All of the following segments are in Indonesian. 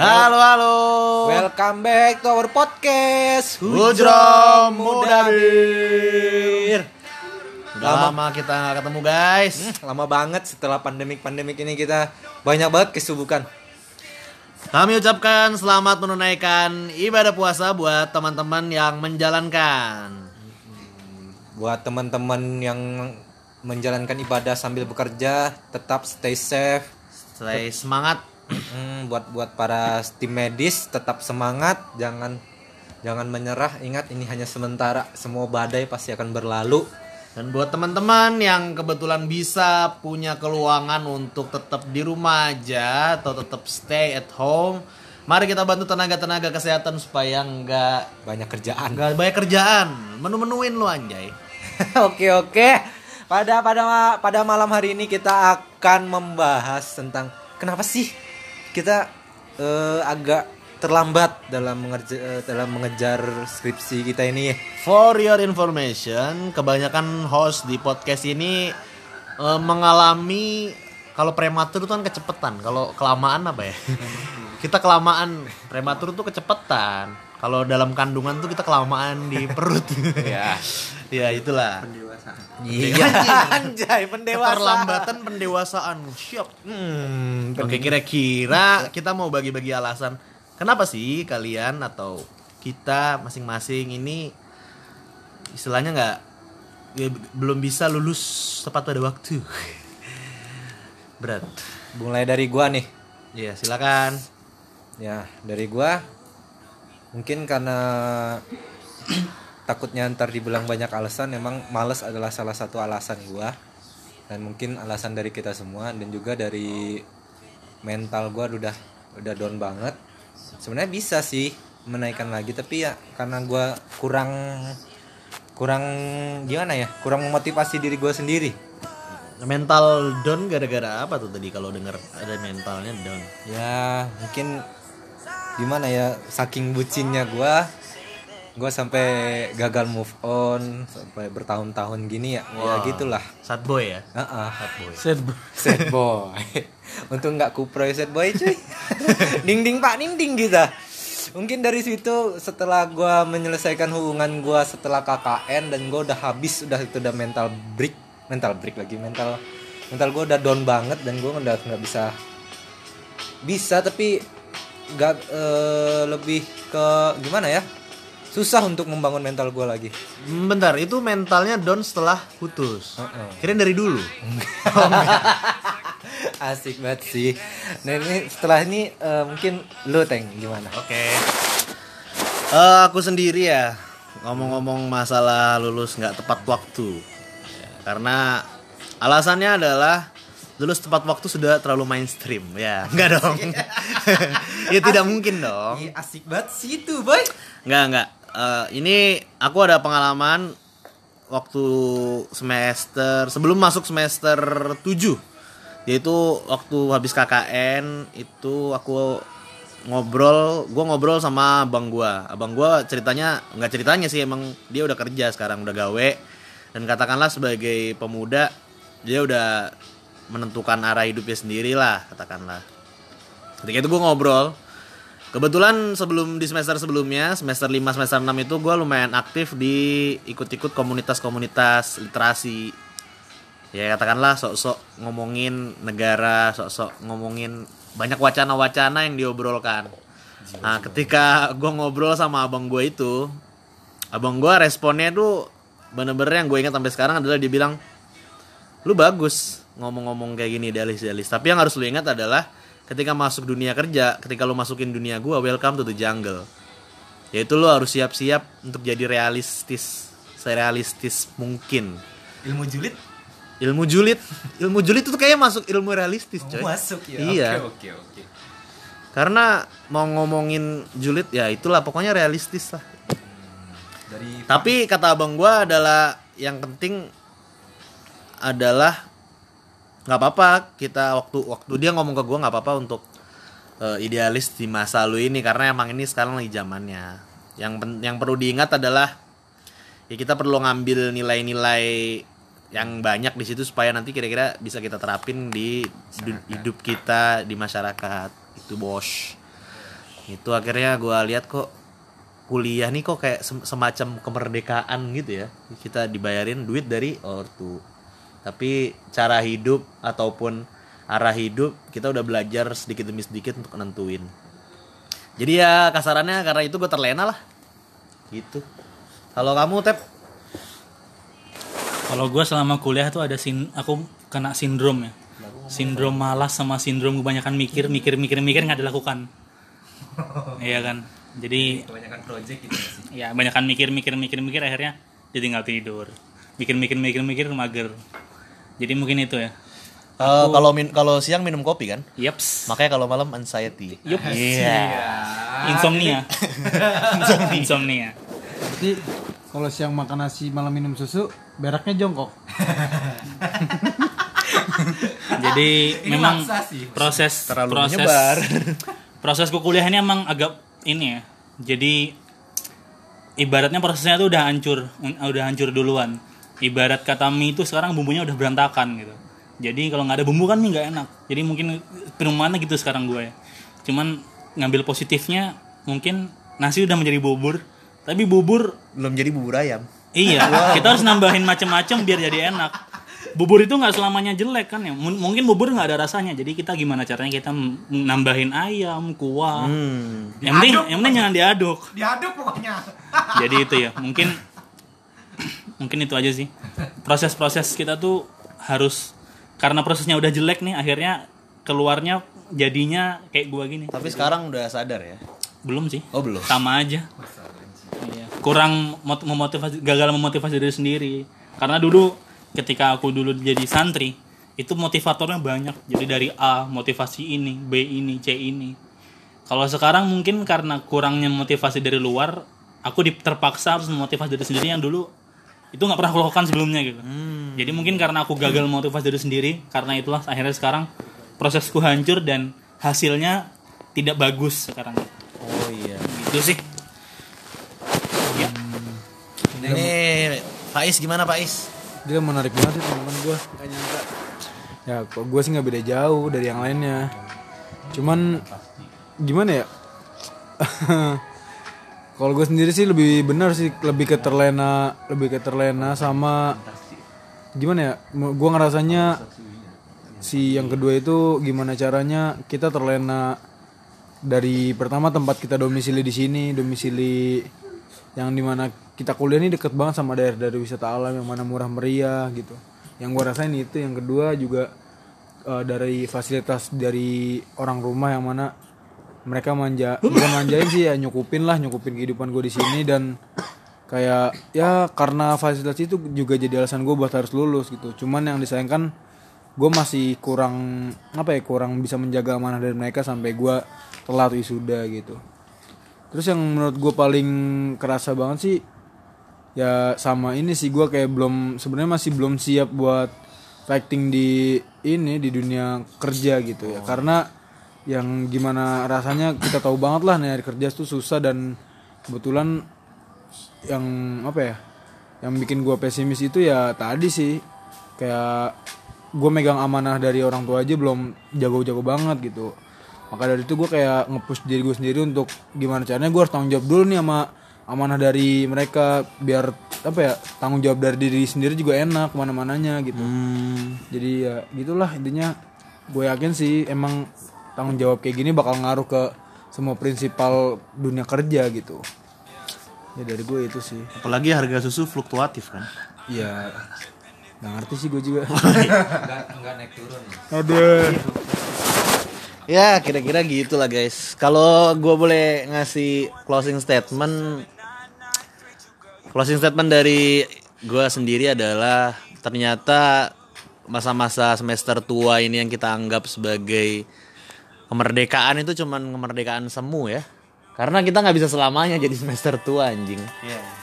Halo halo. Welcome back to our podcast Hujro Mudabir. Udah lama kita nggak ketemu guys. Hmm, Lama banget setelah pandemik-pandemik ini kita banyak banget kesibukan. Kami ucapkan selamat menunaikan ibadah puasa buat teman-teman yang menjalankan. Buat teman-teman yang menjalankan ibadah sambil bekerja, tetap stay safe. Stay semangat. Hmm, buat buat para tim medis tetap semangat, jangan jangan menyerah. Ingat ini hanya sementara. Semua badai pasti akan berlalu. Dan buat teman-teman yang kebetulan bisa punya keluangan untuk tetap di rumah aja atau tetap stay at home, mari kita bantu tenaga-tenaga kesehatan supaya nggak Banyak kerjaan. nggak banyak kerjaan, menu-menuin lu anjay. Oke oke. Pada pada pada malam hari ini kita akan membahas tentang kenapa sih kita eh, agak terlambat dalam mengerja, eh, dalam mengejar skripsi kita ini. For your information, kebanyakan host di podcast ini eh, mengalami kalau prematur itu kan kecepatan, kalau kelamaan apa ya? kita kelamaan, prematur tuh kecepatan. Kalau dalam kandungan tuh kita kelamaan di perut. Ya. ya itulah. Iya. Anjay, pendewasaan. Keterlambatan pendewasaan. Siap. Hmm, Oke, kira-kira kita mau bagi-bagi alasan kenapa sih kalian atau kita masing-masing ini istilahnya nggak ya, belum bisa lulus tepat pada waktu. Berat. mulai dari gua nih. Iya, silakan. Ya, dari gua mungkin karena takutnya ntar dibilang banyak alasan emang males adalah salah satu alasan gua. Dan mungkin alasan dari kita semua dan juga dari mental gua udah udah down banget. Sebenarnya bisa sih menaikkan lagi tapi ya karena gua kurang kurang gimana ya kurang memotivasi diri gua sendiri. Mental down gara-gara apa tuh tadi kalau denger ada mentalnya down? ya mungkin gimana ya saking bucinnya gua gua sampai gagal move on sampai bertahun-tahun gini ya. Ya gitulah. Sad boy ya? Heeh. Sad boy. sad boy. Untung nggak kuproy sad boy cuy. Ding ding pak ding ding gitu mungkin dari situ setelah gua menyelesaikan hubungan gua setelah KKN dan gua udah habis udah itu udah mental break. Mental break lagi mental mental gua udah down banget dan gua udah nggak bisa bisa tapi nggak eh, lebih ke gimana ya susah untuk membangun mental gua lagi Bentar, itu mentalnya down setelah putus. Heeh. Kirain dari dulu. asik banget sih nah ini setelah ini eh, mungkin lu teng gimana Oke. Eh, aku sendiri ya ngomong-ngomong masalah lulus nggak tepat waktu. Karena alasannya adalah lulus tepat waktu sudah terlalu mainstream. Ya, enggak dong. ya tidak mungkin dong. Asik banget sih itu boy Enggak, enggak. Eh, ini aku ada pengalaman waktu semester sebelum masuk semester 7 yaitu waktu habis KKN itu aku ngobrol gue ngobrol sama abang gua. Abang gua ceritanya nggak ceritanya sih emang dia udah kerja sekarang udah gawe. Dan katakanlah sebagai pemuda dia udah menentukan arah hidupnya sendiri lah katakanlah. Ketika itu gue ngobrol Kebetulan sebelum di semester sebelumnya, semester 5, semester 6 itu gue lumayan aktif di ikut-ikut komunitas-komunitas literasi. Ya katakanlah sok-sok ngomongin negara, sok-sok ngomongin banyak wacana-wacana yang diobrolkan. Nah ketika gue ngobrol sama abang gue itu, abang gue responnya tuh bener-bener yang gue ingat sampai sekarang adalah dia bilang, lu bagus ngomong-ngomong kayak gini idealis-idealis. Tapi yang harus lu ingat adalah ketika masuk dunia kerja, ketika lu masukin dunia gua, welcome to the jungle. Yaitu lu harus siap-siap untuk jadi realistis, serealistis mungkin. ilmu julid Ilmu julid, ilmu julid itu kayak masuk ilmu realistis, coy. masuk ya Iya. oke oke Karena mau ngomongin julid ya itulah pokoknya realistis lah. dari Tapi kata abang gua adalah yang penting adalah nggak apa-apa kita waktu waktu dia ngomong ke gua nggak apa-apa untuk eh, idealis di masa lu ini karena emang ini sekarang lagi zamannya. Yang yang perlu diingat adalah ya kita perlu ngambil nilai-nilai yang banyak di situ supaya nanti kira-kira bisa kita terapin di du- hidup kita di masyarakat. Itu bos. Itu akhirnya gua lihat kok kuliah nih kok kayak sem- semacam kemerdekaan gitu ya. Kita dibayarin duit dari ortu tapi cara hidup ataupun arah hidup kita udah belajar sedikit demi sedikit untuk nentuin jadi ya kasarannya karena itu gue terlena lah gitu kalau kamu tep Kalau gue selama kuliah tuh ada sin aku kena sindrom ya. Sindrom malas sama sindrom kebanyakan mikir, mikir, mikir, mikir nggak dilakukan. Iya kan. Jadi kebanyakan project gitu sih ya banyakan mikir, mikir, mikir, mikir akhirnya jadi tinggal tidur. Mikir, mikir, mikir, mikir mager. Jadi mungkin itu ya. Eh, kalau min- kalau siang minum kopi kan Yaps. makanya kalau malam anxiety Yup. iya Insomnia. Insomnia. Berarti kalau siang makan nasi malam minum susu, beraknya jongkok. Jadi memang maksa sih. proses Terlalu proses menyebar. prosesku kuliah ini emang agak ini ya. Jadi ibaratnya prosesnya tuh udah hancur, udah hancur duluan. Ibarat kata mie itu sekarang bumbunya udah berantakan gitu. Jadi kalau nggak ada bumbu kan mie nggak enak. Jadi mungkin perumahannya gitu sekarang gue. Cuman ngambil positifnya mungkin nasi udah menjadi bubur, tapi bubur belum jadi bubur ayam Iya, kita harus nambahin macam-macam biar jadi enak. Bubur itu nggak selamanya jelek kan ya. M- mungkin bubur nggak ada rasanya. Jadi kita gimana caranya kita nambahin ayam, kuah. hmm. Yang penting, yang penting jangan diaduk. diaduk pokoknya Jadi itu ya. Mungkin mungkin itu aja sih. Proses-proses kita tuh harus karena prosesnya udah jelek nih, akhirnya keluarnya jadinya kayak gua gini. tapi sekarang udah sadar ya Belum sih. oh belum sama aja Iya. kurang mot- memotivasi gagal memotivasi diri sendiri karena dulu ketika aku dulu jadi santri itu motivatornya banyak jadi dari A motivasi ini B ini C ini kalau sekarang mungkin karena kurangnya motivasi dari luar aku terpaksa harus memotivasi diri sendiri yang dulu itu nggak pernah aku lakukan sebelumnya gitu. Jadi mungkin karena aku gagal motivasi diri sendiri karena itulah akhirnya sekarang prosesku hancur dan hasilnya tidak bagus sekarang. Oh iya. Itu sih. Ya. Ini Faiz gimana Faiz? Dia menarik banget sih teman gue, gak nyangka. Ya, kok gue sih nggak beda jauh dari yang lainnya. Cuman gimana ya? Kalau gue sendiri sih lebih benar sih lebih ke terlena, lebih ke terlena sama gimana ya? Gue ngerasanya si yang kedua itu gimana caranya kita terlena dari pertama tempat kita domisili di sini, domisili yang di mana kita kuliah ini deket banget sama daerah dari wisata alam yang mana murah meriah gitu. Yang gue rasain itu, yang kedua juga eh, dari fasilitas dari orang rumah yang mana mereka manja, bukan manjain sih ya nyukupin lah, nyukupin kehidupan gue di sini dan kayak ya karena fasilitas itu juga jadi alasan gue buat harus lulus gitu. Cuman yang disayangkan gue masih kurang apa ya kurang bisa menjaga amanah dari mereka sampai gue telat wisuda gitu terus yang menurut gue paling kerasa banget sih ya sama ini sih gue kayak belum sebenarnya masih belum siap buat fighting di ini di dunia kerja gitu ya karena yang gimana rasanya kita tahu banget lah nyari kerja tuh susah dan kebetulan yang apa ya yang bikin gue pesimis itu ya tadi sih. Kayak gue megang amanah dari orang tua aja belum jago-jago banget gitu. Maka dari itu gue kayak nge-push diri gue sendiri untuk gimana caranya gue harus tanggung jawab dulu nih sama amanah dari mereka biar apa ya tanggung jawab dari diri sendiri juga enak ke mana-mananya gitu. Jadi ya gitulah intinya. Gue yakin sih emang tanggung jawab kayak gini bakal ngaruh ke semua prinsipal dunia kerja gitu. Ya dari gue itu sih. Apalagi harga susu fluktuatif kan? Ya nggak ngerti sih gue juga. Enggak enggak naik turun aduh. Ya kira-kira gitu lah guys. Kalau gue boleh ngasih closing statement, closing statement dari gue sendiri adalah ternyata masa-masa semester tua ini yang kita anggap sebagai kemerdekaan itu cuman kemerdekaan semu ya. Karena kita nggak bisa selamanya jadi semester tua anjing.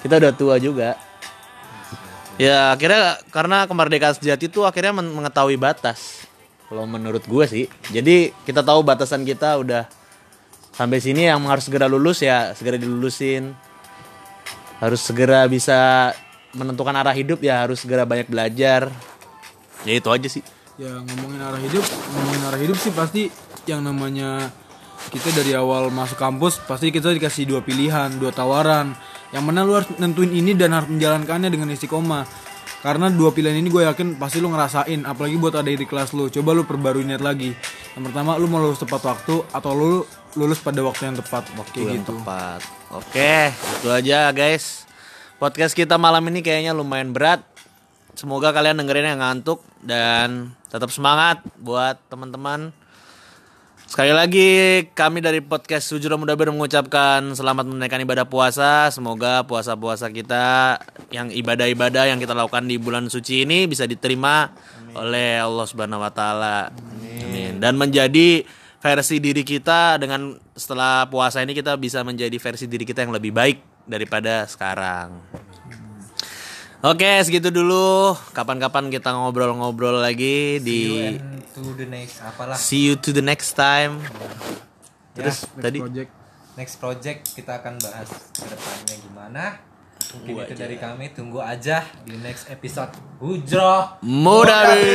Kita udah tua juga. Ya akhirnya karena kemerdekaan sejati itu akhirnya men- mengetahui batas. Kalau menurut gue sih. Jadi kita tahu batasan kita udah sampai sini yang harus segera lulus ya segera dilulusin. Harus segera bisa menentukan arah hidup ya harus segera banyak belajar. Ya itu aja sih. ya ngomongin arah hidup ngomongin arah hidup sih pasti yang namanya kita dari awal masuk kampus pasti kita dikasih dua pilihan, dua tawaran. Yang mana lu harus nentuin ini dan harus menjalankannya dengan istiqomah. Karena dua pilihan ini gue yakin pasti lu ngerasain, apalagi buat ada di kelas lu. Coba lu perbarui niat lagi. Yang pertama lu mau lulus tepat waktu atau lu lulus pada waktu yang tepat. Waktu yang gitu. tepat. Oke, itu aja guys. Podcast kita malam ini kayaknya lumayan berat. Semoga kalian dengerin yang ngantuk dan tetap semangat buat teman-teman. Sekali lagi kami dari podcast Sujura Muda Ber mengucapkan selamat menunaikan ibadah puasa. Semoga puasa-puasa kita yang ibadah-ibadah yang kita lakukan di bulan suci ini bisa diterima oleh Allah Subhanahu wa taala. Amin. Dan menjadi versi diri kita dengan setelah puasa ini kita bisa menjadi versi diri kita yang lebih baik daripada sekarang. Oke, segitu dulu. Kapan-kapan kita ngobrol-ngobrol lagi di And to the next apalah See you to the next time. Terus tadi Project. next project kita akan bahas ke depannya gimana. Mungkin itu dari kami tunggu aja di next episode Hujroh Mudabi.